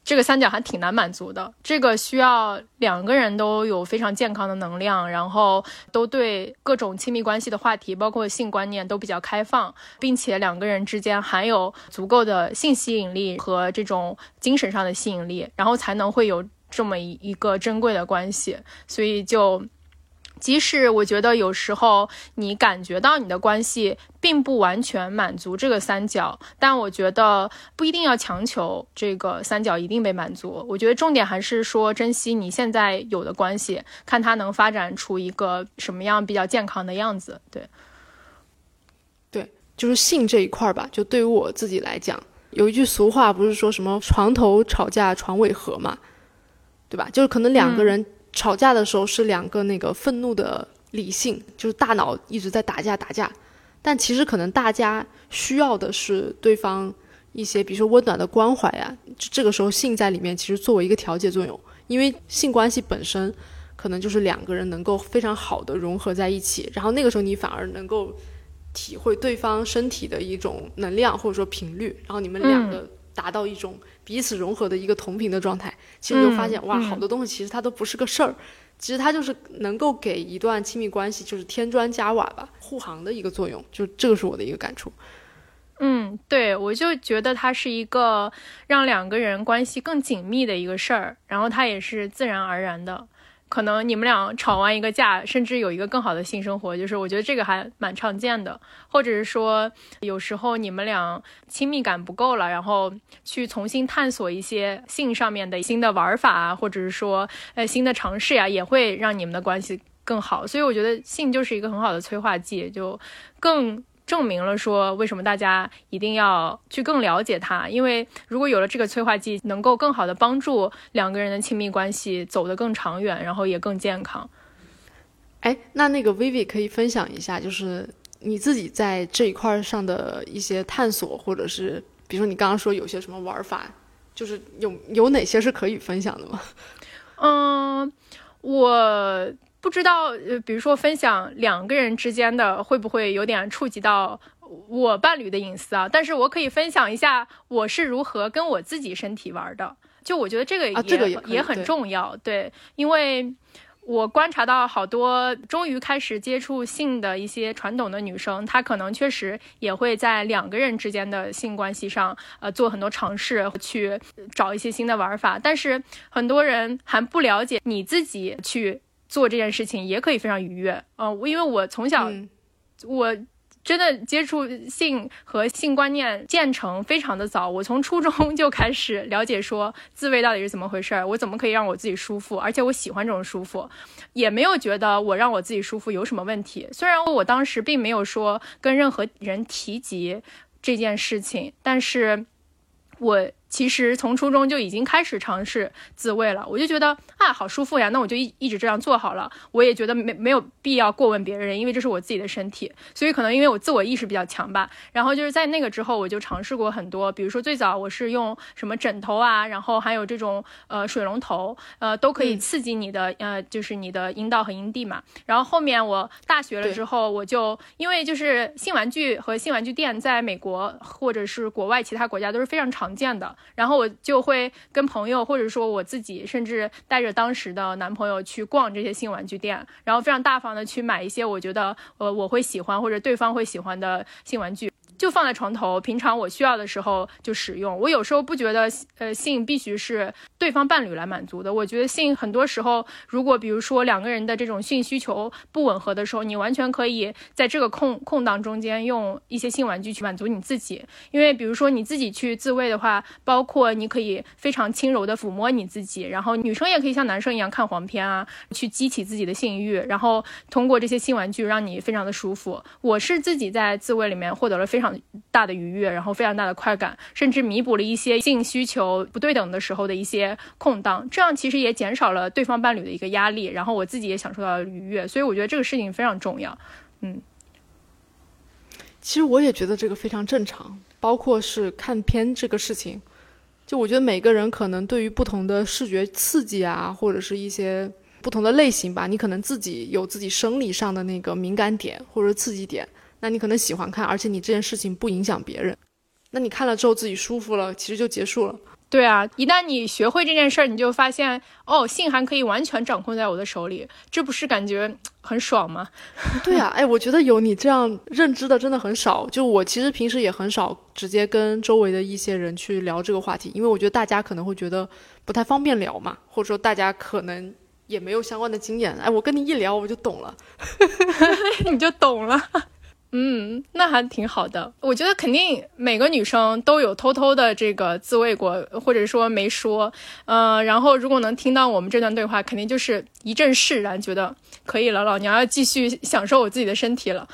这个三角还挺难满足的，这个需要两个人都有非常健康的能量，然后都对各种亲密关系的话题，包括性观念都比较开放，并且两个人之间含有足够的性吸引力和这种精神上的吸引力，然后才能会有这么一一个珍贵的关系。所以就。即使我觉得有时候你感觉到你的关系并不完全满足这个三角，但我觉得不一定要强求这个三角一定被满足。我觉得重点还是说珍惜你现在有的关系，看它能发展出一个什么样比较健康的样子。对，对，就是性这一块儿吧。就对于我自己来讲，有一句俗话不是说什么“床头吵架床尾和”嘛？对吧？就是可能两个人吵架的时候是两个那个愤怒的理性，就是大脑一直在打架打架，但其实可能大家需要的是对方一些，比如说温暖的关怀啊，这个时候性在里面其实作为一个调节作用，因为性关系本身可能就是两个人能够非常好的融合在一起，然后那个时候你反而能够。体会对方身体的一种能量或者说频率，然后你们两个达到一种彼此融合的一个同频的状态，其实就发现哇，好多东西其实它都不是个事儿，其实它就是能够给一段亲密关系就是添砖加瓦吧，护航的一个作用，就这个是我的一个感触。嗯，对，我就觉得它是一个让两个人关系更紧密的一个事儿，然后它也是自然而然的。可能你们俩吵完一个架，甚至有一个更好的性生活，就是我觉得这个还蛮常见的。或者是说，有时候你们俩亲密感不够了，然后去重新探索一些性上面的新的玩法啊，或者是说呃新的尝试呀，也会让你们的关系更好。所以我觉得性就是一个很好的催化剂，就更。证明了说，为什么大家一定要去更了解他？因为如果有了这个催化剂，能够更好的帮助两个人的亲密关系走得更长远，然后也更健康。哎，那那个 Vivi 可以分享一下，就是你自己在这一块上的一些探索，或者是比如说你刚刚说有些什么玩法，就是有有哪些是可以分享的吗？嗯，我。不知道，呃，比如说分享两个人之间的，会不会有点触及到我伴侣的隐私啊？但是我可以分享一下我是如何跟我自己身体玩的。就我觉得这个也也很重要，对，因为我观察到好多终于开始接触性的一些传统的女生，她可能确实也会在两个人之间的性关系上，呃，做很多尝试，去找一些新的玩法。但是很多人还不了解你自己去。做这件事情也可以非常愉悦，嗯，因为我从小，我真的接触性和性观念建成非常的早，我从初中 就开始了解说自慰到底是怎么回事儿，我怎么可以让我自己舒服，而且我喜欢这种舒服，也没有觉得我让我自己舒服有什么问题。虽然我当时并没有说跟任何人提及这件事情，但是我。其实从初中就已经开始尝试自慰了，我就觉得啊好舒服呀，那我就一一直这样做好了。我也觉得没没有必要过问别人，因为这是我自己的身体。所以可能因为我自我意识比较强吧。然后就是在那个之后，我就尝试过很多，比如说最早我是用什么枕头啊，然后还有这种呃水龙头，呃都可以刺激你的呃就是你的阴道和阴蒂嘛。然后后面我大学了之后，我就因为就是性玩具和性玩具店在美国或者是国外其他国家都是非常常见的。然后我就会跟朋友，或者说我自己，甚至带着当时的男朋友去逛这些性玩具店，然后非常大方的去买一些我觉得呃我会喜欢或者对方会喜欢的性玩具。就放在床头，平常我需要的时候就使用。我有时候不觉得，呃，性必须是对方伴侣来满足的。我觉得性很多时候，如果比如说两个人的这种性需求不吻合的时候，你完全可以在这个空空档中间用一些性玩具去满足你自己。因为比如说你自己去自慰的话，包括你可以非常轻柔的抚摸你自己，然后女生也可以像男生一样看黄片啊，去激起自己的性欲，然后通过这些性玩具让你非常的舒服。我是自己在自慰里面获得了非常。大的愉悦，然后非常大的快感，甚至弥补了一些性需求不对等的时候的一些空档，这样其实也减少了对方伴侣的一个压力，然后我自己也享受到了愉悦，所以我觉得这个事情非常重要。嗯，其实我也觉得这个非常正常，包括是看片这个事情，就我觉得每个人可能对于不同的视觉刺激啊，或者是一些不同的类型吧，你可能自己有自己生理上的那个敏感点或者刺激点。那你可能喜欢看，而且你这件事情不影响别人，那你看了之后自己舒服了，其实就结束了。对啊，一旦你学会这件事儿，你就发现哦，性还可以完全掌控在我的手里，这不是感觉很爽吗？对啊，哎，我觉得有你这样认知的真的很少。就我其实平时也很少直接跟周围的一些人去聊这个话题，因为我觉得大家可能会觉得不太方便聊嘛，或者说大家可能也没有相关的经验。哎，我跟你一聊我就懂了，你就懂了。嗯，那还挺好的。我觉得肯定每个女生都有偷偷的这个自慰过，或者说没说。嗯，然后如果能听到我们这段对话，肯定就是一阵释然，觉得可以了，老娘要继续享受我自己的身体了。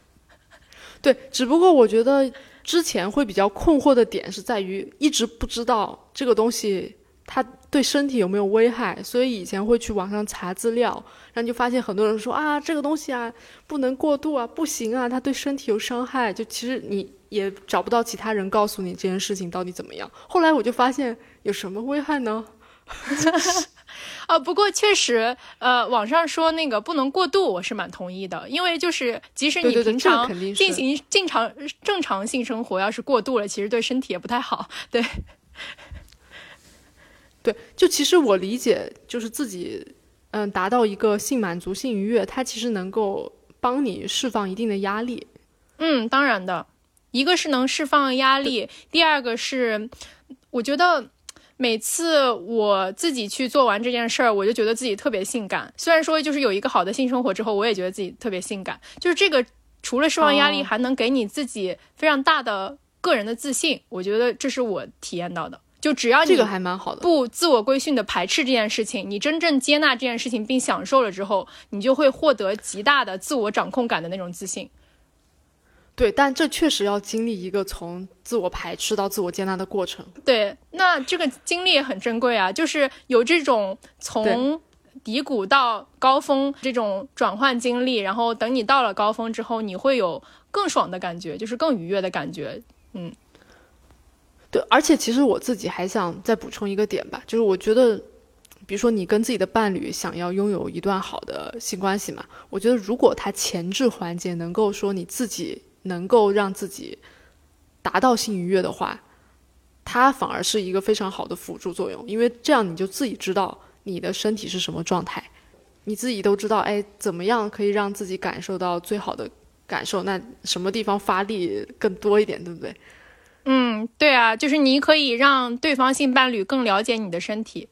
对，只不过我觉得之前会比较困惑的点是在于一直不知道这个东西它对身体有没有危害，所以以前会去网上查资料，然后就发现很多人说啊，这个东西啊不能过度啊，不行啊，它对身体有伤害。就其实你也找不到其他人告诉你这件事情到底怎么样。后来我就发现有什么危害呢？啊，不过确实，呃，网上说那个不能过度，我是蛮同意的，因为就是即使你平常进行正常正常性生活，要是过度了，其实对身体也不太好。对。对，就其实我理解，就是自己，嗯，达到一个性满足、性愉悦，它其实能够帮你释放一定的压力。嗯，当然的，一个是能释放压力，第二个是，我觉得每次我自己去做完这件事儿，我就觉得自己特别性感。虽然说就是有一个好的性生活之后，我也觉得自己特别性感。就是这个，除了释放压力，还能给你自己非常大的个人的自信。我觉得这是我体验到的。就只要你这个还蛮好的，不自我规训的排斥这件事情，你真正接纳这件事情并享受了之后，你就会获得极大的自我掌控感的那种自信。对，但这确实要经历一个从自我排斥到自我接纳的过程。对，那这个经历也很珍贵啊，就是有这种从低谷到高峰这种转换经历，然后等你到了高峰之后，你会有更爽的感觉，就是更愉悦的感觉。嗯。对，而且其实我自己还想再补充一个点吧，就是我觉得，比如说你跟自己的伴侣想要拥有一段好的性关系嘛，我觉得如果他前置环节能够说你自己能够让自己达到性愉悦的话，它反而是一个非常好的辅助作用，因为这样你就自己知道你的身体是什么状态，你自己都知道，哎，怎么样可以让自己感受到最好的感受，那什么地方发力更多一点，对不对？嗯，对啊，就是你可以让对方性伴侣更了解你的身体。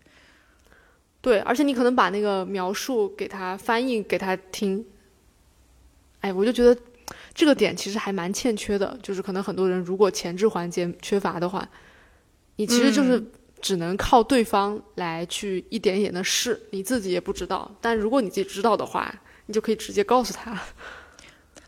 对，而且你可能把那个描述给他翻译给他听。哎，我就觉得这个点其实还蛮欠缺的，就是可能很多人如果前置环节缺乏的话，你其实就是只能靠对方来去一点一点的试，你自己也不知道。但如果你自己知道的话，你就可以直接告诉他。《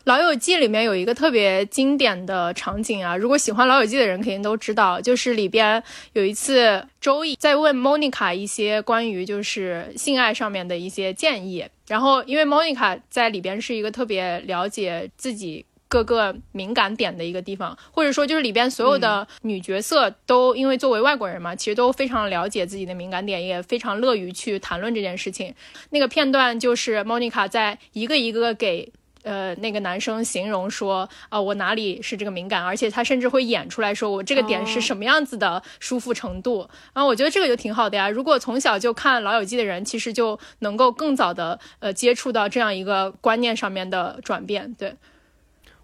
老友记》里面有一个特别经典的场景啊，如果喜欢《老友记》的人肯定都知道，就是里边有一次周易在问 Monica 一些关于就是性爱上面的一些建议，然后因为 Monica 在里边是一个特别了解自己各个敏感点的一个地方，或者说就是里边所有的女角色都因为作为外国人嘛，其实都非常了解自己的敏感点，也非常乐于去谈论这件事情。那个片段就是 Monica 在一个一个给。呃，那个男生形容说，啊，我哪里是这个敏感，而且他甚至会演出来说，我这个点是什么样子的舒服程度。然后我觉得这个就挺好的呀。如果从小就看《老友记》的人，其实就能够更早的呃接触到这样一个观念上面的转变。对，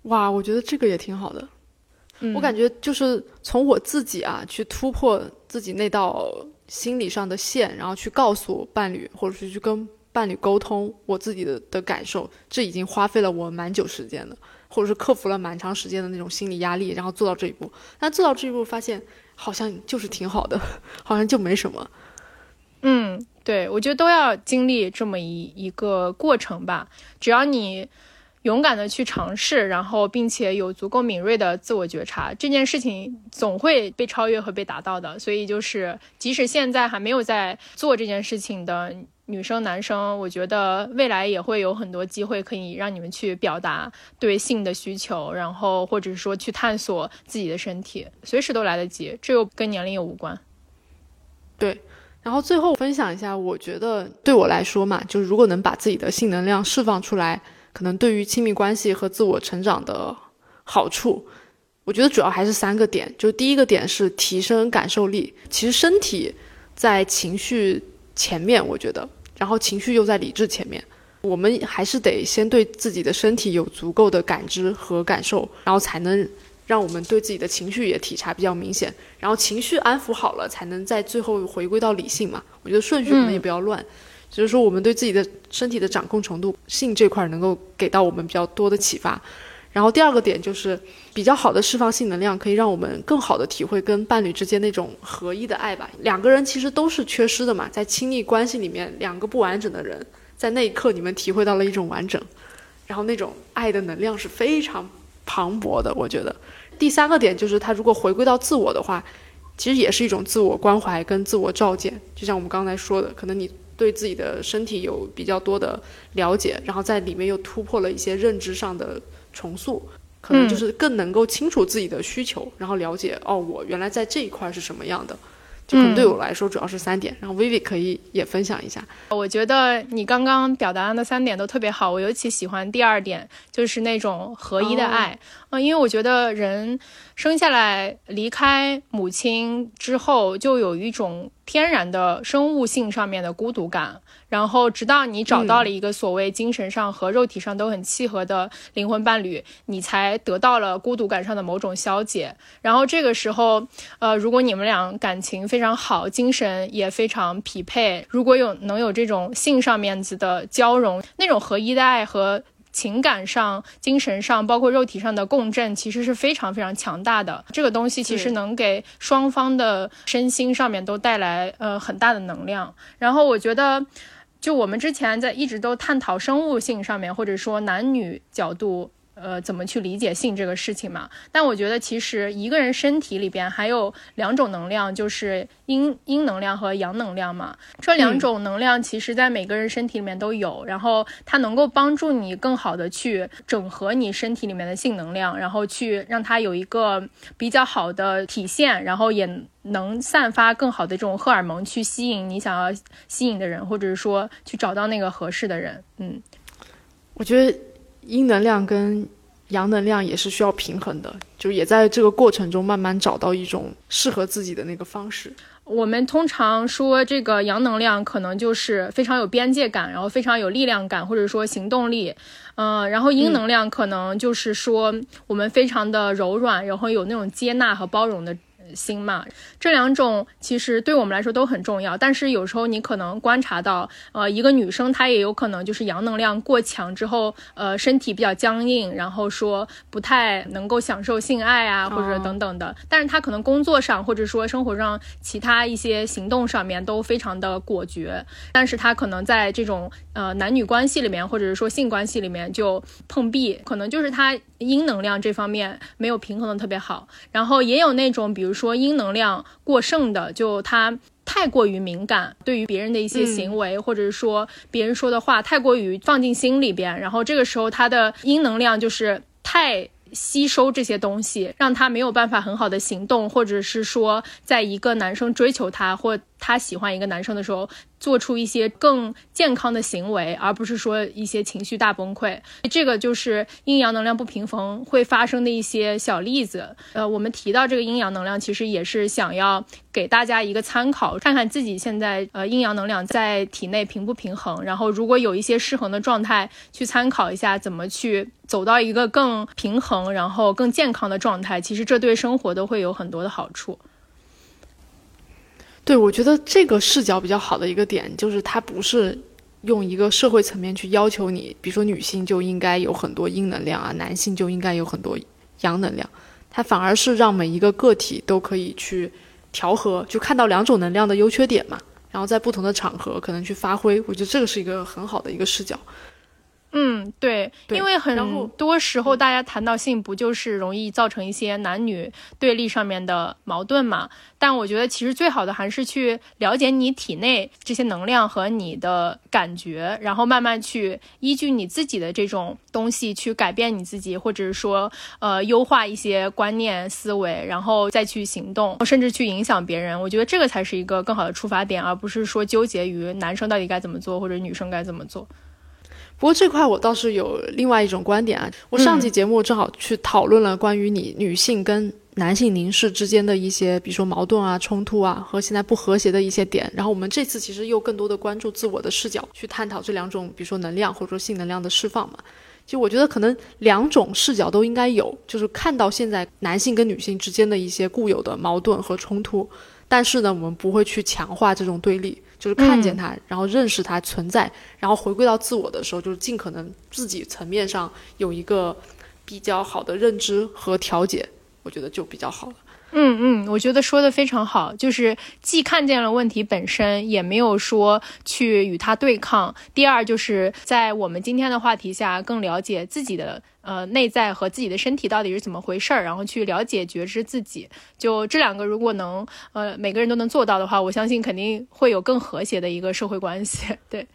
哇，我觉得这个也挺好的。我感觉就是从我自己啊去突破自己那道心理上的线，然后去告诉伴侣，或者是去跟。伴侣沟通我自己的的感受，这已经花费了我蛮久时间的，或者是克服了蛮长时间的那种心理压力，然后做到这一步。但做到这一步，发现好像就是挺好的，好像就没什么。嗯，对，我觉得都要经历这么一一个过程吧。只要你勇敢的去尝试，然后并且有足够敏锐的自我觉察，这件事情总会被超越和被达到的。所以就是，即使现在还没有在做这件事情的。女生、男生，我觉得未来也会有很多机会可以让你们去表达对性的需求，然后或者是说去探索自己的身体，随时都来得及，这又跟年龄也无关。对，然后最后分享一下，我觉得对我来说嘛，就是如果能把自己的性能量释放出来，可能对于亲密关系和自我成长的好处，我觉得主要还是三个点。就第一个点是提升感受力，其实身体在情绪前面，我觉得。然后情绪又在理智前面，我们还是得先对自己的身体有足够的感知和感受，然后才能让我们对自己的情绪也体察比较明显。然后情绪安抚好了，才能在最后回归到理性嘛。我觉得顺序可能也不要乱，就是说我们对自己的身体的掌控程度，性这块能够给到我们比较多的启发。然后第二个点就是比较好的释放性能量，可以让我们更好的体会跟伴侣之间那种合一的爱吧。两个人其实都是缺失的嘛，在亲密关系里面，两个不完整的人，在那一刻你们体会到了一种完整，然后那种爱的能量是非常磅礴的。我觉得第三个点就是他如果回归到自我的话，其实也是一种自我关怀跟自我照见。就像我们刚才说的，可能你对自己的身体有比较多的了解，然后在里面又突破了一些认知上的重塑，可能就是更能够清楚自己的需求，然后了解哦，我原来在这一块是什么样的。就可能对我来说主要是三点，然后 Vivi 可以也分享一下。我觉得你刚刚表达的三点都特别好，我尤其喜欢第二点，就是那种合一的爱。嗯，因为我觉得人生下来离开母亲之后，就有一种天然的生物性上面的孤独感。然后，直到你找到了一个所谓精神上和肉体上都很契合的灵魂伴侣，你才得到了孤独感上的某种消解。然后这个时候，呃，如果你们俩感情非常好，精神也非常匹配，如果有能有这种性上面子的交融，那种合一的爱和。情感上、精神上，包括肉体上的共振，其实是非常非常强大的。这个东西其实能给双方的身心上面都带来呃很大的能量。然后我觉得，就我们之前在一直都探讨生物性上面，或者说男女角度。呃，怎么去理解性这个事情嘛？但我觉得其实一个人身体里边还有两种能量，就是阴阴能量和阳能量嘛。这两种能量其实在每个人身体里面都有，然后它能够帮助你更好的去整合你身体里面的性能量，然后去让它有一个比较好的体现，然后也能散发更好的这种荷尔蒙去吸引你想要吸引的人，或者是说去找到那个合适的人。嗯，我觉得。阴能量跟阳能量也是需要平衡的，就也在这个过程中慢慢找到一种适合自己的那个方式。我们通常说这个阳能量可能就是非常有边界感，然后非常有力量感，或者说行动力。嗯，然后阴能量可能就是说我们非常的柔软，然后有那种接纳和包容的。心嘛，这两种其实对我们来说都很重要。但是有时候你可能观察到，呃，一个女生她也有可能就是阳能量过强之后，呃，身体比较僵硬，然后说不太能够享受性爱啊，或者等等的。但是她可能工作上或者说生活上其他一些行动上面都非常的果决，但是她可能在这种呃男女关系里面或者是说性关系里面就碰壁，可能就是他阴能量这方面没有平衡的特别好。然后也有那种比如。说阴能量过剩的，就他太过于敏感，对于别人的一些行为，或者是说别人说的话，太过于放进心里边，然后这个时候他的阴能量就是太吸收这些东西，让他没有办法很好的行动，或者是说，在一个男生追求他或。他喜欢一个男生的时候，做出一些更健康的行为，而不是说一些情绪大崩溃。这个就是阴阳能量不平衡会发生的一些小例子。呃，我们提到这个阴阳能量，其实也是想要给大家一个参考，看看自己现在呃阴阳能量在体内平不平衡。然后如果有一些失衡的状态，去参考一下怎么去走到一个更平衡，然后更健康的状态。其实这对生活都会有很多的好处。对，我觉得这个视角比较好的一个点，就是它不是用一个社会层面去要求你，比如说女性就应该有很多阴能量啊，男性就应该有很多阳能量，它反而是让每一个个体都可以去调和，就看到两种能量的优缺点嘛，然后在不同的场合可能去发挥，我觉得这个是一个很好的一个视角。嗯，对，因为很多时候大家谈到性，不就是容易造成一些男女对立上面的矛盾嘛？但我觉得其实最好的还是去了解你体内这些能量和你的感觉，然后慢慢去依据你自己的这种东西去改变你自己，或者是说呃优化一些观念思维，然后再去行动，甚至去影响别人。我觉得这个才是一个更好的出发点，而不是说纠结于男生到底该怎么做或者女生该怎么做。不过这块我倒是有另外一种观点啊，我上期节目正好去讨论了关于你女性跟男性凝视之间的一些，比如说矛盾啊、冲突啊和现在不和谐的一些点。然后我们这次其实又更多的关注自我的视角去探讨这两种，比如说能量或者说性能量的释放嘛。就我觉得可能两种视角都应该有，就是看到现在男性跟女性之间的一些固有的矛盾和冲突，但是呢，我们不会去强化这种对立。就是看见它，然后认识它存在，然后回归到自我的时候，就是尽可能自己层面上有一个比较好的认知和调节，我觉得就比较好了。嗯嗯，我觉得说的非常好，就是既看见了问题本身，也没有说去与它对抗。第二，就是在我们今天的话题下，更了解自己的呃内在和自己的身体到底是怎么回事儿，然后去了解觉知自己。就这两个，如果能呃每个人都能做到的话，我相信肯定会有更和谐的一个社会关系。对。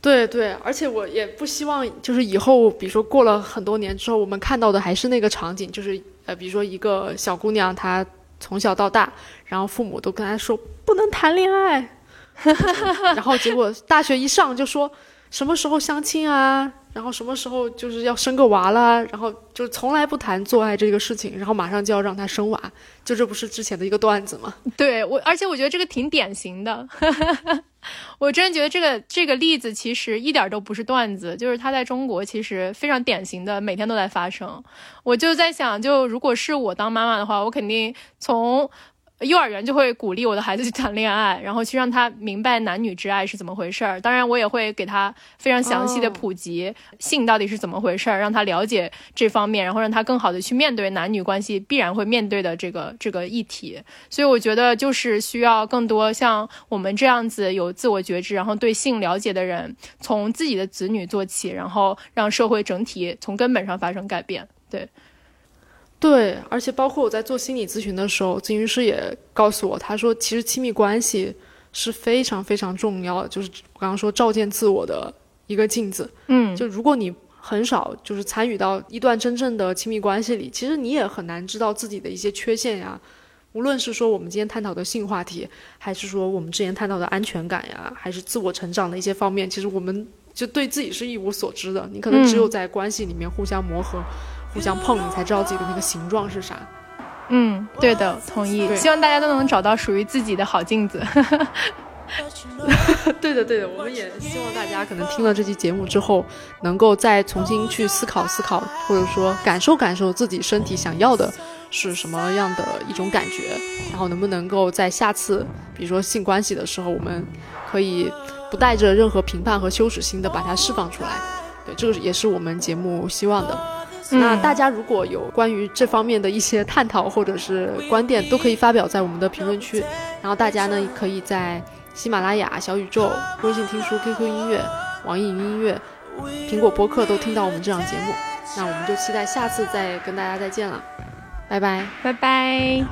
对对，而且我也不希望，就是以后，比如说过了很多年之后，我们看到的还是那个场景，就是呃，比如说一个小姑娘，她从小到大，然后父母都跟她说不能谈恋爱，然后结果大学一上就说什么时候相亲啊，然后什么时候就是要生个娃啦，然后就从来不谈做爱这个事情，然后马上就要让她生娃，就这不是之前的一个段子吗？对我，而且我觉得这个挺典型的。我真的觉得这个这个例子其实一点都不是段子，就是它在中国其实非常典型的，每天都在发生。我就在想，就如果是我当妈妈的话，我肯定从。幼儿园就会鼓励我的孩子去谈恋爱，然后去让他明白男女之爱是怎么回事儿。当然，我也会给他非常详细的普及性到底是怎么回事儿，让他了解这方面，然后让他更好的去面对男女关系必然会面对的这个这个议题。所以，我觉得就是需要更多像我们这样子有自我觉知，然后对性了解的人，从自己的子女做起，然后让社会整体从根本上发生改变。对。对，而且包括我在做心理咨询的时候，咨询师也告诉我，他说其实亲密关系是非常非常重要的，就是我刚刚说照见自我的一个镜子。嗯，就如果你很少就是参与到一段真正的亲密关系里，其实你也很难知道自己的一些缺陷呀。无论是说我们今天探讨的性话题，还是说我们之前探讨的安全感呀，还是自我成长的一些方面，其实我们就对自己是一无所知的。你可能只有在关系里面互相磨合。互相碰，你才知道自己的那个形状是啥。嗯，对的，同意。希望大家都能找到属于自己的好镜子。对的，对的，我们也希望大家可能听了这期节目之后，能够再重新去思考思考，或者说感受感受自己身体想要的是什么样的一种感觉，然后能不能够在下次，比如说性关系的时候，我们可以不带着任何评判和羞耻心的把它释放出来。对，这个也是我们节目希望的。那大家如果有关于这方面的一些探讨或者是观点，都可以发表在我们的评论区。然后大家呢，可以在喜马拉雅、小宇宙、微信听书、QQ 音乐、网易云音乐、苹果播客都听到我们这档节目。那我们就期待下次再跟大家再见了，拜拜，拜拜。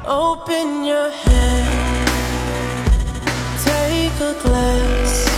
be